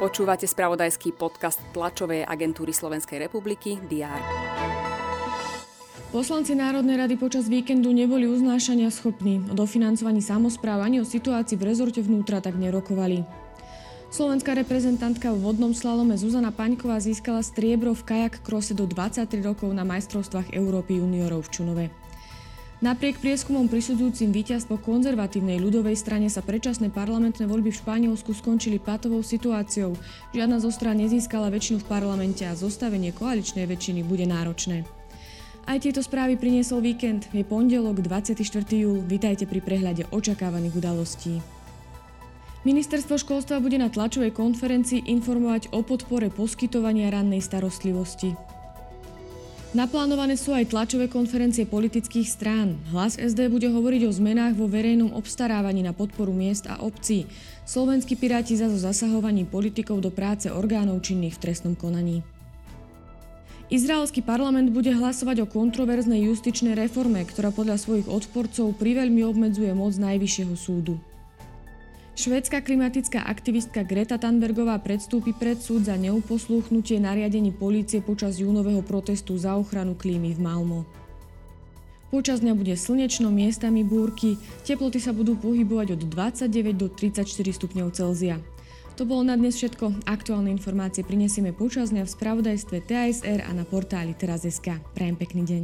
Počúvate spravodajský podcast tlačovej agentúry Slovenskej republiky DR. Poslanci Národnej rady počas víkendu neboli uznášania schopní. O dofinancovaní samozpráv ani o situácii v rezorte vnútra tak nerokovali. Slovenská reprezentantka v vodnom slalome Zuzana Paňková získala striebro v kajak krose do 23 rokov na majstrovstvách Európy juniorov v Čunove. Napriek prieskumom prisudzujúcim víťazstvo konzervatívnej ľudovej strane sa predčasné parlamentné voľby v Španielsku skončili patovou situáciou. Žiadna zo strán nezískala väčšinu v parlamente a zostavenie koaličnej väčšiny bude náročné. Aj tieto správy priniesol víkend. Je pondelok 24. júl. Vitajte pri prehľade očakávaných udalostí. Ministerstvo školstva bude na tlačovej konferencii informovať o podpore poskytovania rannej starostlivosti. Naplánované sú aj tlačové konferencie politických strán. Hlas SD bude hovoriť o zmenách vo verejnom obstarávaní na podporu miest a obcí. Slovenskí piráti za so zasahovaním politikov do práce orgánov činných v trestnom konaní. Izraelský parlament bude hlasovať o kontroverznej justičnej reforme, ktorá podľa svojich odporcov priveľmi obmedzuje moc Najvyššieho súdu. Švédska klimatická aktivistka Greta Thunbergová predstúpi pred súd za neuposlúchnutie nariadení polície počas júnového protestu za ochranu klímy v Malmo. Počas dňa bude slnečno, miestami búrky, teploty sa budú pohybovať od 29 do 34 stupňov Celzia. To bolo na dnes všetko. Aktuálne informácie prinesieme počas dňa v spravodajstve TASR a na portáli teraz.sk. Prajem pekný deň.